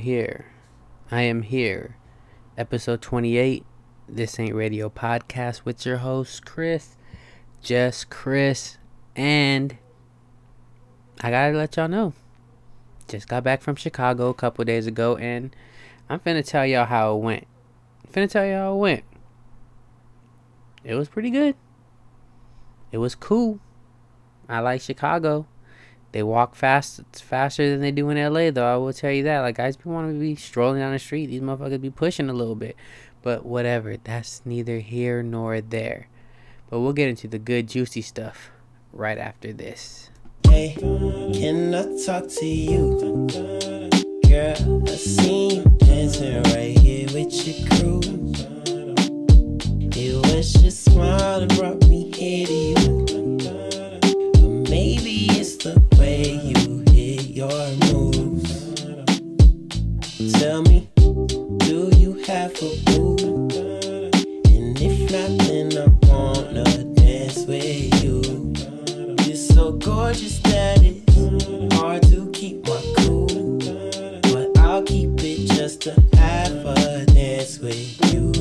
I'm here. I am here. Episode 28. This Ain't Radio podcast with your host, Chris. Just Chris. And I gotta let y'all know. Just got back from Chicago a couple days ago and I'm finna tell y'all how it went. finna tell y'all how it went. It was pretty good. It was cool. I like Chicago. They walk fast It's faster than they do in LA though, I will tell you that. Like guys be wanting to be strolling down the street. These motherfuckers be pushing a little bit. But whatever. That's neither here nor there. But we'll get into the good juicy stuff right after this. Hey, can I talk to you? Girl, I seen you dancing right here with your crew. It was your smile that brought me here to you. Your moves. Tell me, do you have a boo? And if not, then I wanna dance with you. You're so gorgeous that it's hard to keep my cool. But I'll keep it just to have a dance with you.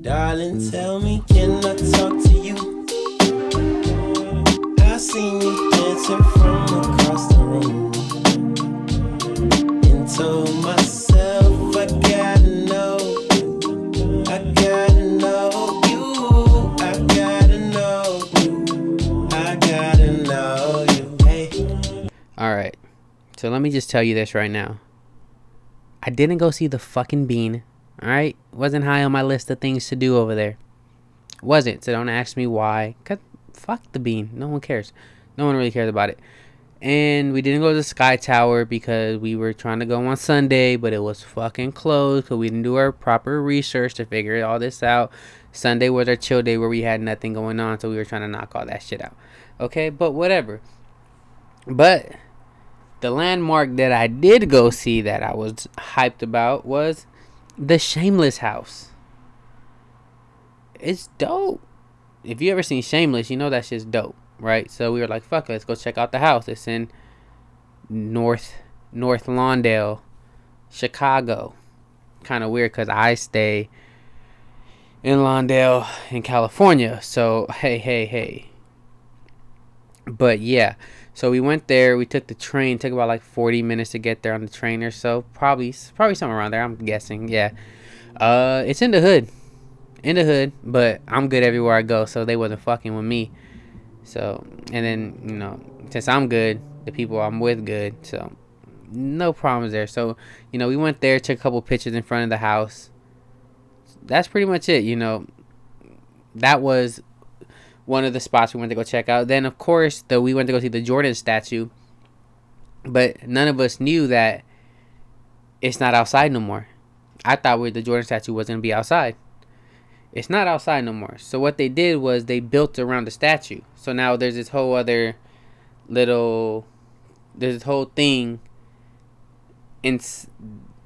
Darling, tell me, can I talk to you? I seen you dancing from across the room. And told myself I gotta know you. I gotta know you. I gotta know you. I gotta know you. Hey. All right. So let me just tell you this right now. I didn't go see the fucking bean. All right? Wasn't high on my list of things to do over there. Wasn't. So don't ask me why. Cause fuck the bean. No one cares. No one really cares about it. And we didn't go to the Sky Tower because we were trying to go on Sunday, but it was fucking closed because we didn't do our proper research to figure all this out. Sunday was our chill day where we had nothing going on, so we were trying to knock all that shit out. Okay, but whatever. But the landmark that I did go see that I was hyped about was the Shameless House. It's dope. If you ever seen Shameless, you know that shit's dope, right? So we were like, fuck it, let's go check out the house. It's in North North Lawndale, Chicago. Kind of weird because I stay in Lawndale in California. So hey, hey, hey. But yeah, so we went there. We took the train. Took about like 40 minutes to get there on the train or so. Probably, probably somewhere around there. I'm guessing. Yeah. Uh, it's in the hood, in the hood. But I'm good everywhere I go, so they wasn't fucking with me. So, and then you know, since I'm good, the people I'm with good. So, no problems there. So, you know, we went there, took a couple pictures in front of the house. That's pretty much it. You know, that was one of the spots we went to go check out. Then, of course, the we went to go see the Jordan statue, but none of us knew that it's not outside no more. I thought we, the Jordan statue was gonna be outside. It's not outside no more. So what they did was they built around the statue. So now there's this whole other little, there's this whole thing. In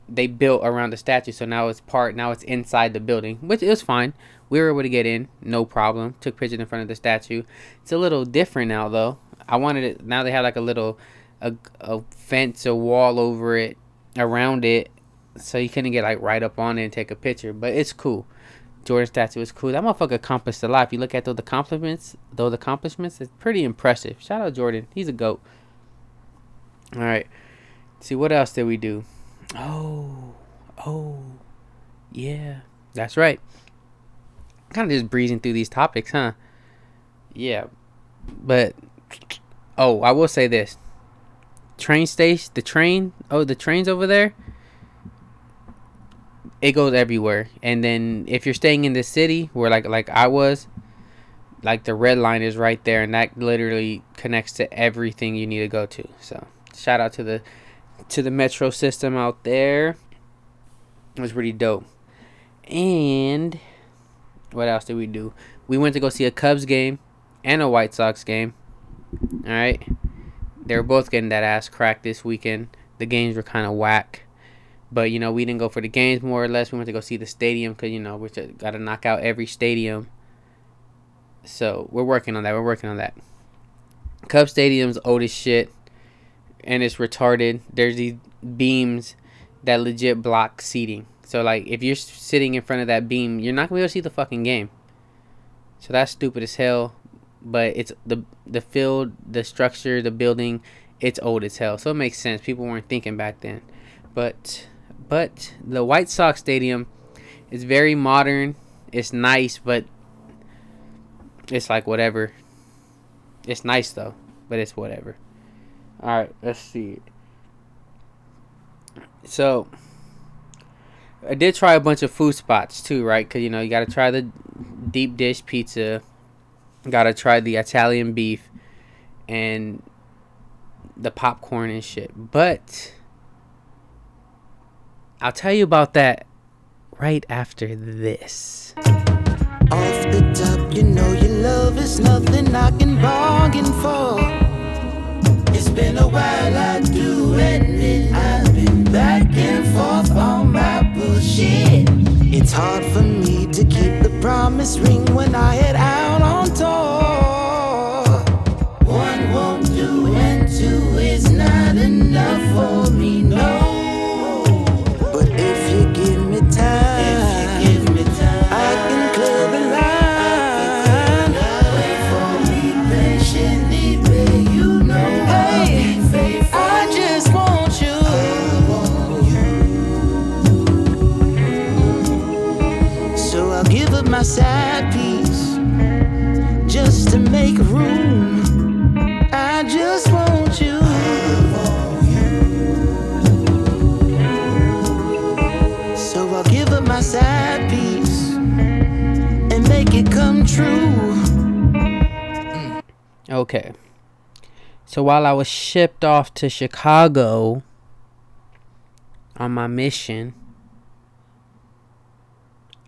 they built around the statue, so now it's part. Now it's inside the building, which is fine. We were able to get in, no problem. Took pictures in front of the statue. It's a little different now, though. I wanted it. Now they have like a little, a, a fence, a wall over it, around it, so you couldn't get like right up on it and take a picture. But it's cool. Jordan statue is cool. That motherfucker accomplished a lot. If you look at those accomplishments, those accomplishments, it's pretty impressive. Shout out Jordan. He's a goat. All right. See what else did we do? Oh, oh, yeah, that's right. Kind of just breezing through these topics, huh? Yeah, but oh, I will say this: train station, the train. Oh, the trains over there. It goes everywhere, and then if you're staying in the city, where like like I was, like the red line is right there, and that literally connects to everything you need to go to. So shout out to the to the metro system out there. It was pretty dope. And what else did we do? We went to go see a Cubs game and a White Sox game. All right. They were both getting that ass cracked this weekend. The games were kind of whack. But, you know, we didn't go for the games more or less. We went to go see the stadium because, you know, we got to knock out every stadium. So we're working on that. We're working on that. Cub Stadium's old as shit. and it's retarded. There's these beams that legit block seating. So like if you're sitting in front of that beam, you're not gonna be able to see the fucking game. So that's stupid as hell. But it's the the field, the structure, the building, it's old as hell. So it makes sense. People weren't thinking back then. But but the White Sox stadium is very modern. It's nice, but it's like whatever. It's nice though, but it's whatever. All right, let's see. So I did try a bunch of food spots too, right? Cause you know you gotta try the deep dish pizza, gotta try the Italian beef, and the popcorn and shit. But I'll tell you about that right after this. Off the top, you know your love is nothing I can bargain for. It's been a while, I do admit I've been back and forth on my bullshit. It's hard for me to keep the promise ring when I head out on tour. One won't do, and two is not enough for me, no. If you give me time, true. Okay. So while I was shipped off to Chicago on my mission,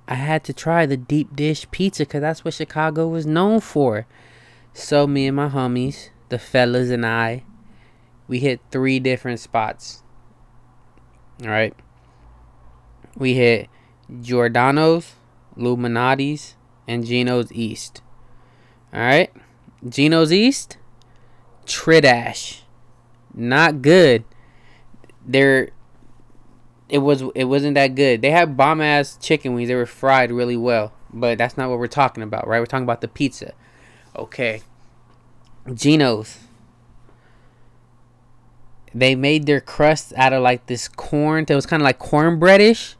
I had to try the deep dish pizza because that's what Chicago was known for. So me and my homies, the fellas and I, we hit three different spots. All right. We hit Giordano's, Illuminati's, and Gino's East. All right. Gino's East, Tridash, not good. They're it was it wasn't that good. They had bomb ass chicken wings. They were fried really well, but that's not what we're talking about, right? We're talking about the pizza. Okay. Gino's. They made their crust out of like this corn. It was kind of like cornbreadish.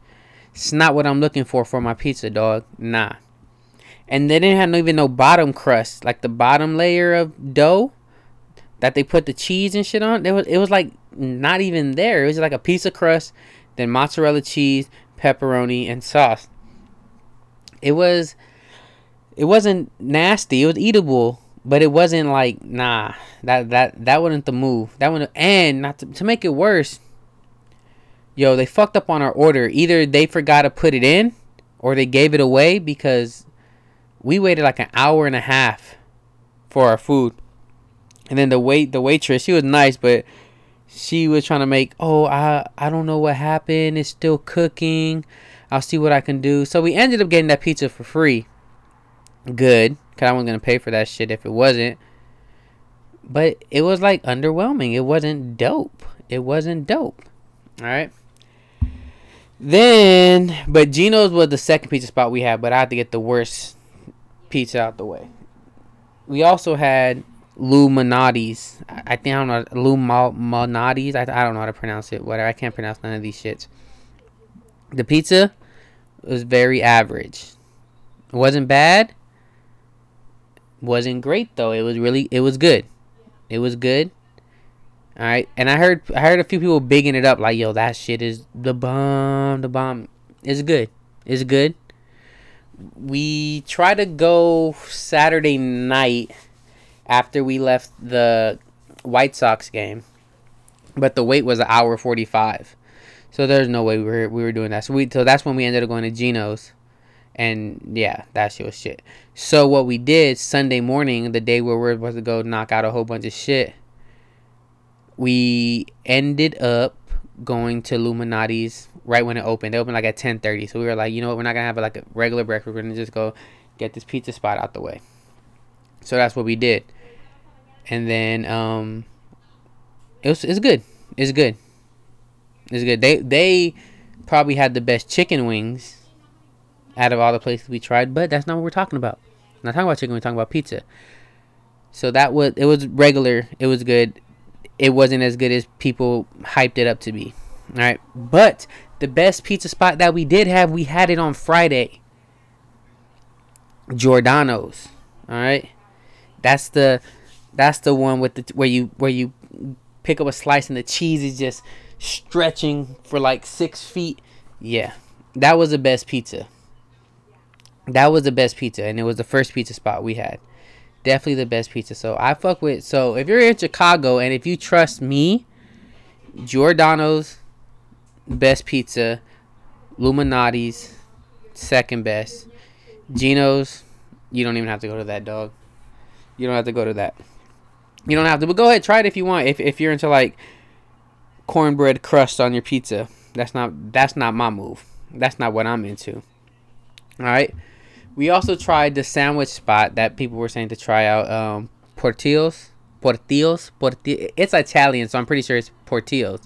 It's not what I'm looking for for my pizza, dog. Nah. And they didn't have no, even no bottom crust, like the bottom layer of dough that they put the cheese and shit on. It was it was like not even there. It was like a pizza crust, then mozzarella cheese, pepperoni, and sauce. It was it wasn't nasty. It was eatable, but it wasn't like nah. That that that wasn't the move. That one and not to, to make it worse. Yo, they fucked up on our order. Either they forgot to put it in, or they gave it away because we waited like an hour and a half for our food. And then the wait the waitress, she was nice, but she was trying to make, "Oh, I I don't know what happened. It's still cooking. I'll see what I can do." So we ended up getting that pizza for free. Good, cuz I wasn't going to pay for that shit if it wasn't. But it was like underwhelming. It wasn't dope. It wasn't dope. All right. Then, but Gino's was the second pizza spot we had, but I had to get the worst pizza out the way. We also had Lou Manati's. I think I don't know Manati's. I, I don't know how to pronounce it. Whatever. I can't pronounce none of these shits. The pizza was very average. It wasn't bad. Wasn't great though. It was really. It was good. It was good. All right, and I heard I heard a few people bigging it up like, "Yo, that shit is the bomb. The bomb is good. It's good." We try to go Saturday night after we left the White Sox game, but the wait was an hour forty five, so there's no way we were we were doing that. So we so that's when we ended up going to Gino's, and yeah, that shit was shit. So what we did Sunday morning, the day where we we're supposed to go knock out a whole bunch of shit, we ended up going to Illuminati's right when it opened. They opened like at ten thirty, so we were like, you know what, we're not gonna have like a regular breakfast. We're gonna just go get this pizza spot out the way. So that's what we did. And then um it was it's good. It's good. It's good. They they probably had the best chicken wings out of all the places we tried, but that's not what we're talking about. I'm not talking about chicken, we're talking about pizza. So that was it was regular. It was good. It wasn't as good as people hyped it up to be. All right, but the best pizza spot that we did have, we had it on Friday. Giordano's. All right, that's the that's the one with the where you where you pick up a slice and the cheese is just stretching for like six feet. Yeah, that was the best pizza. That was the best pizza, and it was the first pizza spot we had. Definitely the best pizza. So I fuck with. So if you're in Chicago and if you trust me, Giordano's best pizza, Luminati's second best, Gino's. You don't even have to go to that dog. You don't have to go to that. You don't have to, but go ahead, try it if you want. If if you're into like cornbread crust on your pizza, that's not that's not my move. That's not what I'm into. All right. We also tried the sandwich spot that people were saying to try out. Um, Portillos, Portillos, Portillos. It's Italian, so I'm pretty sure it's Portillos.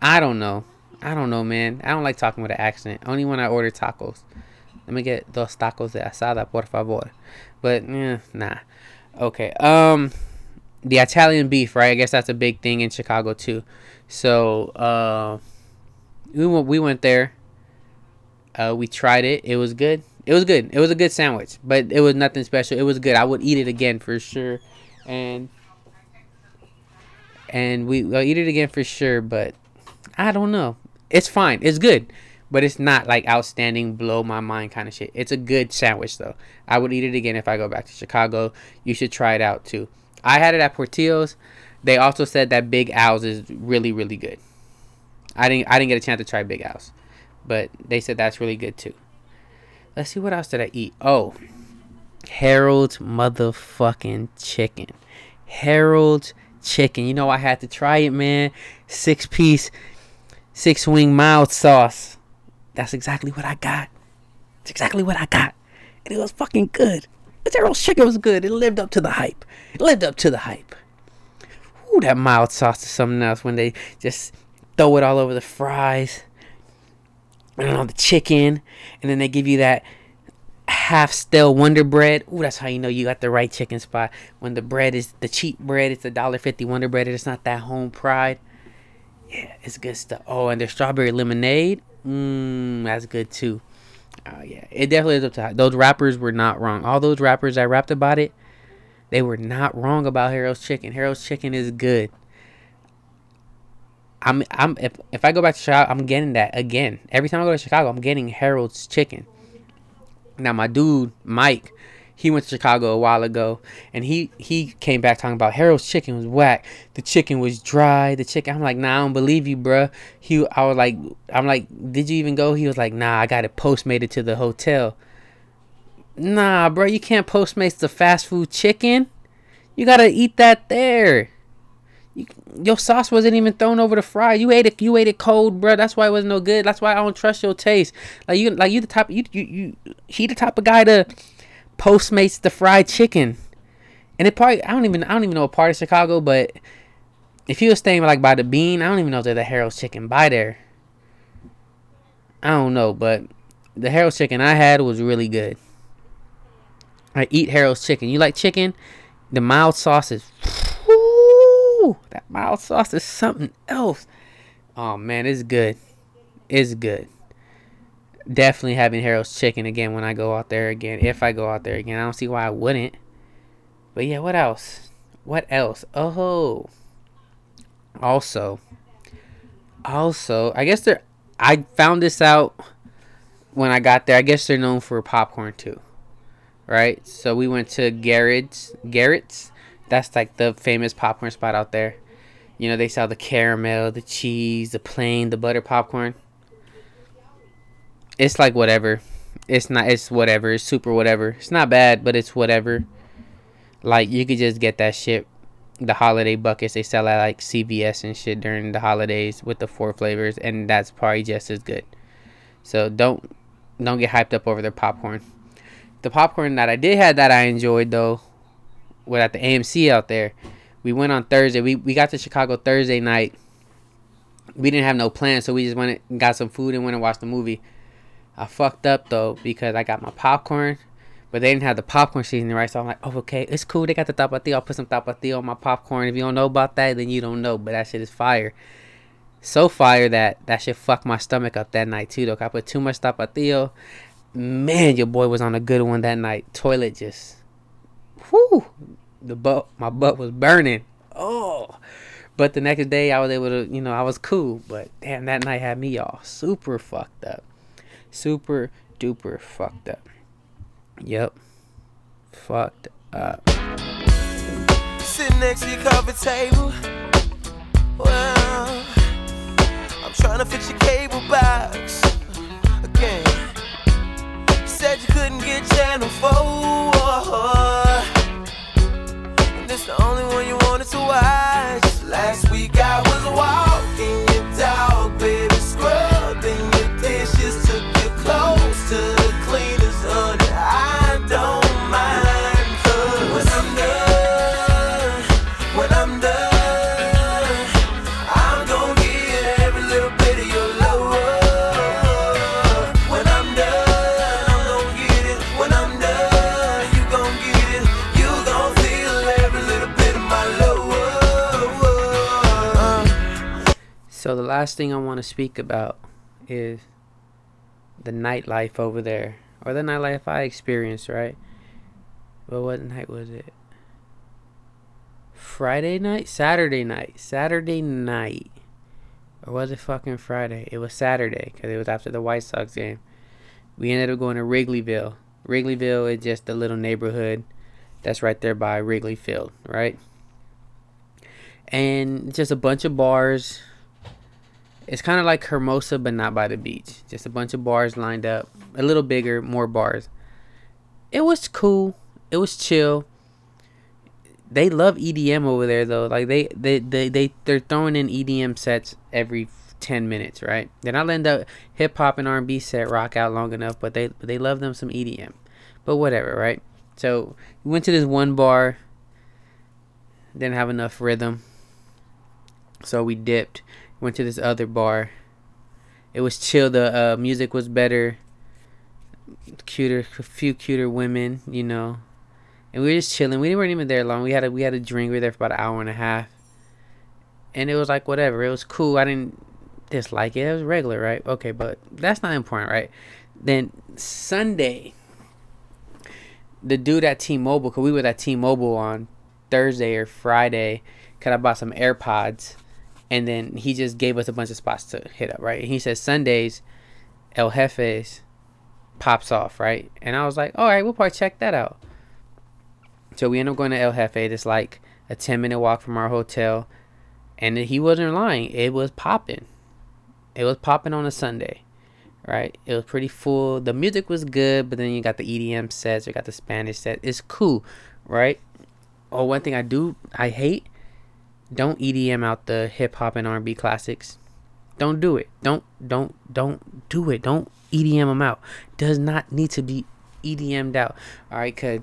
I don't know. I don't know, man. I don't like talking with an accent. Only when I order tacos. Let me get dos tacos de asada, por favor. But eh, nah. Okay. Um, the Italian beef, right? I guess that's a big thing in Chicago too. So uh, we went, we went there. Uh, we tried it. It was good. It was good. It was a good sandwich, but it was nothing special. It was good. I would eat it again for sure, and and we will eat it again for sure. But I don't know. It's fine. It's good, but it's not like outstanding, blow my mind kind of shit. It's a good sandwich though. I would eat it again if I go back to Chicago. You should try it out too. I had it at Portillo's. They also said that Big Al's is really really good. I didn't I didn't get a chance to try Big Al's, but they said that's really good too. Let's see what else did I eat. Oh, Harold's motherfucking chicken. Harold's chicken. You know I had to try it, man. Six piece, six wing mild sauce. That's exactly what I got. It's exactly what I got, and it was fucking good. But Harold's chicken was good. It lived up to the hype. It lived up to the hype. Ooh, that mild sauce is something else when they just throw it all over the fries and on the chicken, and then they give you that half stale Wonder Bread. Ooh, that's how you know you got the right chicken spot. When the bread is the cheap bread, it's a dollar fifty Wonder Bread. It's not that home pride. Yeah, it's good stuff. Oh, and their strawberry lemonade. Mmm, that's good too. Oh yeah, it definitely is up to those rappers were not wrong. All those rappers that rapped about it, they were not wrong about Harold's Chicken. Harold's Chicken is good. I'm I'm if if I go back to Chicago, I'm getting that again. Every time I go to Chicago, I'm getting Harold's Chicken. Now my dude Mike, he went to Chicago a while ago, and he he came back talking about Harold's Chicken was whack. The chicken was dry. The chicken. I'm like, nah, I don't believe you, bruh. He I was like, I'm like, did you even go? He was like, nah, I got it postmated to the hotel. Nah, bro, you can't postmate the fast food chicken. You gotta eat that there. You, your sauce wasn't even thrown over the fry. You ate it. You ate it cold, bro. That's why it wasn't no good. That's why I don't trust your taste. Like you, like you the type. You, you, you. He the type of guy to postmates the fried chicken, and it probably. I don't even. I don't even know a part of Chicago, but if you was staying like by the Bean, I don't even know if there's a Harold's Chicken by there. I don't know, but the Harold's Chicken I had was really good. I eat Harold's Chicken. You like chicken? The mild sauce is that mild sauce is something else. Oh man, it's good. It's good. Definitely having Harold's chicken again when I go out there again. If I go out there again, I don't see why I wouldn't. But yeah, what else? What else? Oh, also, also, I guess they're. I found this out when I got there. I guess they're known for popcorn too, right? So we went to Garrett's. Garrett's that's like the famous popcorn spot out there. You know, they sell the caramel, the cheese, the plain, the butter popcorn. It's like whatever. It's not it's whatever. It's super whatever. It's not bad, but it's whatever. Like you could just get that shit the holiday buckets they sell at like CVS and shit during the holidays with the four flavors and that's probably just as good. So don't don't get hyped up over their popcorn. The popcorn that I did have that I enjoyed though with at the AMC out there We went on Thursday. We we got to Chicago Thursday night. We didn't have no plans, so we just went and got some food and went and watched the movie. I fucked up though because I got my popcorn, but they didn't have the popcorn seasoning right. So I'm like, oh okay, it's cool. They got the tapatio. I'll put some tapatio on my popcorn. If you don't know about that, then you don't know. But that shit is fire. So fire that that shit fucked my stomach up that night too. Though I put too much tapatio. Man, your boy was on a good one that night. Toilet just, whoo, the butt, my butt was burning. Oh, but the next day I was able to, you know, I was cool. But damn, that night had me all super fucked up super duper fucked up. Yep. Fucked up. Sitting next to your coffee table. Well, I'm trying to fit your cable box again. Said you couldn't get channel 4. To watch. Last week I was walking your dog, baby, scrubbing your dishes, took you close to last thing I want to speak about is the nightlife over there, or the nightlife I experienced. Right? But what night was it? Friday night, Saturday night, Saturday night, or was it fucking Friday? It was Saturday because it was after the White Sox game. We ended up going to Wrigleyville. Wrigleyville is just a little neighborhood that's right there by Wrigley Field, right? And just a bunch of bars. It's kind of like Hermosa, but not by the beach. Just a bunch of bars lined up, a little bigger, more bars. It was cool. It was chill. They love EDM over there though. Like they they they, they they're throwing in EDM sets every 10 minutes, right? They're not letting the hip hop and R&B set rock out long enough, but they they love them some EDM. But whatever, right? So, we went to this one bar didn't have enough rhythm. So we dipped, went to this other bar. It was chill. The uh, music was better. Cuter, a few cuter women, you know. And we were just chilling. We weren't even there long. We had a we had a drink. We were there for about an hour and a half. And it was like whatever. It was cool. I didn't dislike it. It was regular, right? Okay, but that's not important, right? Then Sunday, the dude at T-Mobile, cause we were at T-Mobile on Thursday or Friday, cause I bought some AirPods, and then he just gave us a bunch of spots to hit up, right? And he says Sundays, El Jefe's pops off, right? And I was like, all right, we'll probably check that out. So we end up going to El Jefe. It's like a 10 minute walk from our hotel. And he wasn't lying. It was popping. It was popping on a Sunday, right? It was pretty full. The music was good, but then you got the EDM sets, you got the Spanish set. It's cool, right? Oh, one thing I do I hate, don't EDM out the hip hop and R&B classics. Don't do it. Don't don't don't do it. Don't EDM them out. Does not need to be EDM'd out. All right, cause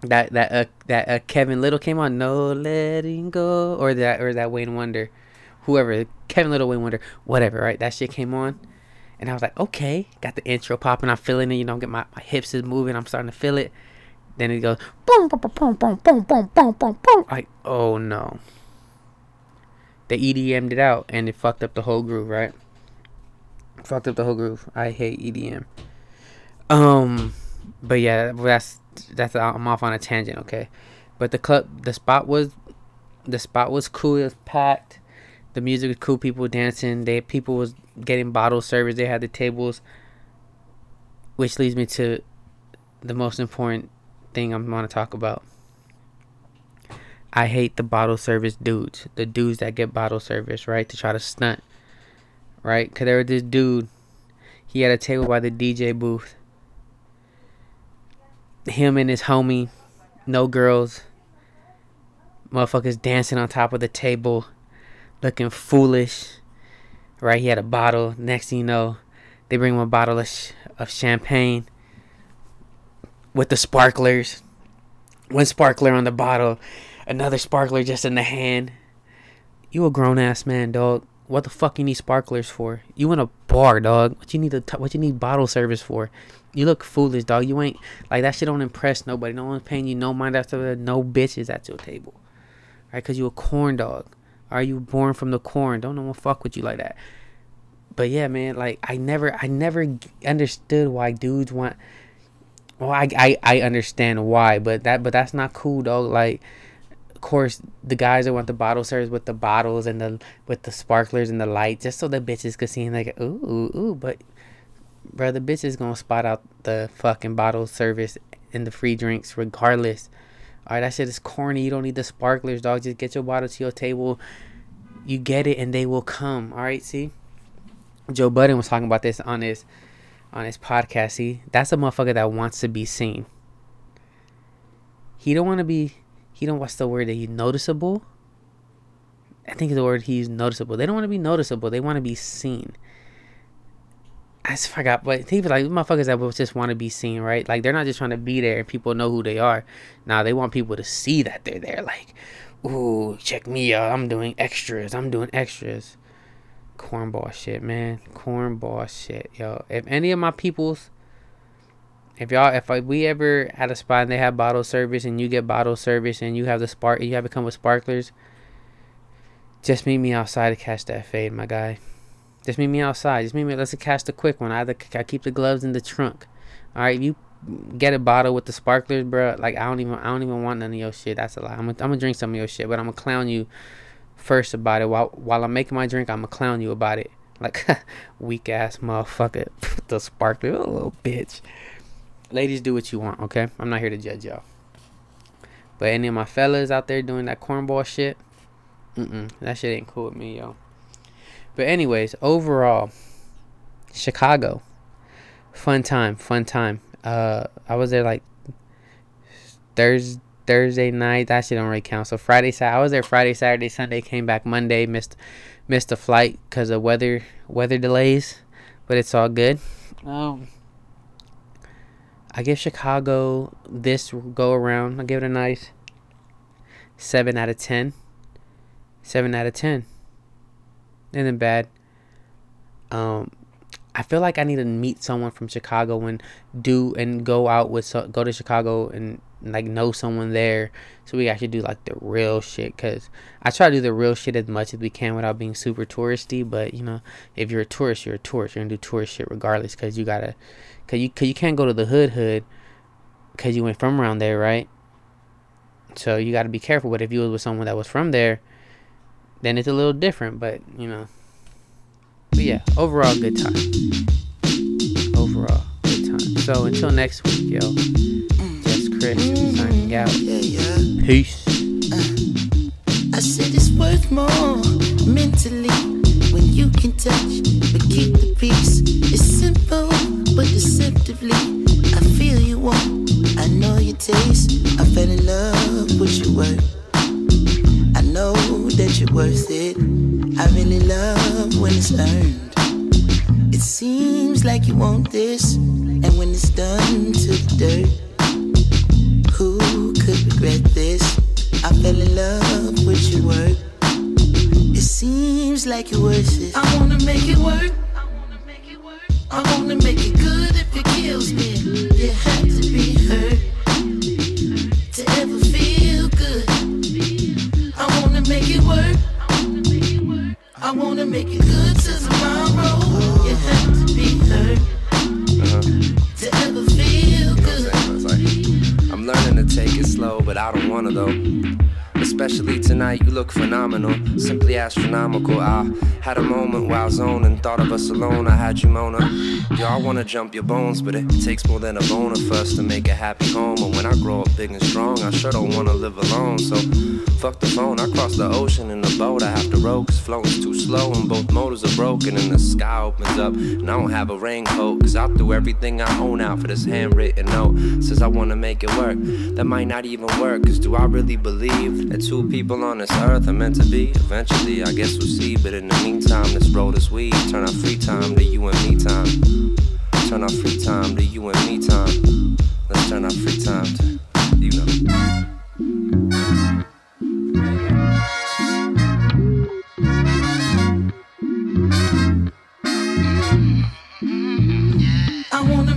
that that uh, that uh, Kevin Lyttle came on. No letting go, or that or that Wayne Wonder, whoever Kevin Lyttle, Wayne Wonder, whatever. Right, that shit came on, and I was like, okay, got the intro popping. I'm feeling it. You know, get my, my hips is moving. I'm starting to feel it. Then it goes boom, boom, boom, boom, boom, boom, boom, boom, boom. Like, oh no. They EDM'd it out, and it fucked up the whole groove. Right. Fucked up the whole groove. I hate EDM. Um, but yeah, that's that's I'm off on a tangent, okay. But the club, the spot was, the spot was cool. It was packed. The music was cool. People dancing. They people was getting bottle service. They had the tables. Which leads me to the most important thing I'm to talk about. I hate the bottle service dudes. The dudes that get bottle service, right, to try to stunt, right? Cause there was this dude. He had a table by the DJ booth him and his homie, no girls, motherfuckers dancing on top of the table, looking foolish. Right, he had a bottle. Next thing you know, they bring him a bottle of, sh- of champagne with the sparklers. One sparkler on the bottle. another sparkler just in the hand. You a grown ass man, dog. What the fuck you need sparklers for? You in a bar, dog. What you need a what you need bottle service for? You look foolish, dog. You ain't like that shit don't impress nobody. No one's paying you no mind after that. no bitches at your table. Right? Cause you a corn dog. Are you born from the corn? Don't no one fuck with you like that. But yeah, man, like I never I never understood why dudes want well, I, I, I understand why, but that but that's not cool, dog. Like of course, the guys that want the bottle service with the bottles and the with the sparklers and the light, just so the bitches could see and like, ooh, ooh. But bro, the bitch is gonna spot out the fucking bottle service and the free drinks regardless. All right, that shit is corny. You don't need the sparklers, dog. Just get your bottle to your table. You get it, and they will come. All right, see. Joe Budden was talking about this on his on his podcast. See, that's a motherfucker that wants to be seen. He don't want to be he don't what's the word that he's noticeable? I think the word he's noticeable. They don't want to be noticeable they want to be seen. I just forgot but people like motherfuckers that just want to be seen right? Like they're not just trying to be there and people know who they are. Now they want people to see that they're there like ooh check me out i'm doing extras i'm doing extras cornball shit man. Cornball shit yo. If any of my peoples if y'all if we ever at a spot and they have bottle service and you get bottle service and you have the spark you have to come with sparklers just meet me outside to catch that fade my guy. Just meet me outside. Just meet me let's catch the quick one. I, I keep the gloves in the trunk. All right you get a bottle with the sparklers bro like i don't even i don't even want none of your shit. That's a lie. I'm gonna, I'm gonna drink some of your shit but i'm gonna clown you first about it while while i'm making my drink i'm gonna clown you about it like weak ass motherfucker the sparkler oh, little bitch ladies, do what you want, okay? I'm not here to judge y'all. But any of my fellas out there doing that cornball shit, mm-mm, that shit ain't cool with me, yo. But anyways, overall, Chicago, fun time, fun time. Uh, I was there like Thursday, Thursday night. That shit don't really count. So Friday, Saturday, I was there Friday, Saturday, Sunday. Came back Monday. Missed missed a flight because of weather weather delays, but it's all good. Um, I give Chicago this go around. I give it a nice seven out of ten. Seven out of ten. Isn't bad. Um, I feel like I need to meet someone from Chicago and do and go out with go to Chicago and like know someone there. So we actually do like the real shit because i try to do the real shit as much as we can without being super touristy. But you know if you're a tourist you're a tourist. You're gonna do tourist shit regardless because you gotta because you, cause you can't go to the hood hood because you went from around there right? So you got to be careful. But if you was with someone that was from there then it's a little different. But you know. But yeah overall good time. Overall good time. So until next week yo Chris signing out. Yeah, yeah. Peace. Uh, I said it's worth more mentally when you can touch but keep the peace. It's simple but deceptively. I feel you want, I know your taste. I fell in love with your work. I know that you're worth it. I really love when it's earned. It seems like you want this, Especially tonight, you look phenomenal, simply astronomical. I had a moment while zoned and thought of us alone. I had you, Mona. I wanna jump your bones, but it takes more than a boner for us to make a happy home. And when I grow up big and strong, I sure don't wanna live alone. So, fuck the phone. I cross the ocean in a boat. I have to row, cause floating's too slow, and both motors are broken. And the sky opens up, and I don't have a raincoat, cause I threw everything I own out for this handwritten note. Says I wanna make it work. That might not even work, cause do I really believe Two people on this earth are meant to be. Eventually, I guess we'll see. But in the meantime, let's roll this weed. Turn our free time to you and me time. Turn our free time to you and me time. Let's turn our free time to you know.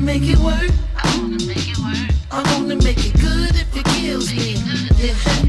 make it work. I wanna make it work. I wanna make it good if it kills me. Yeah.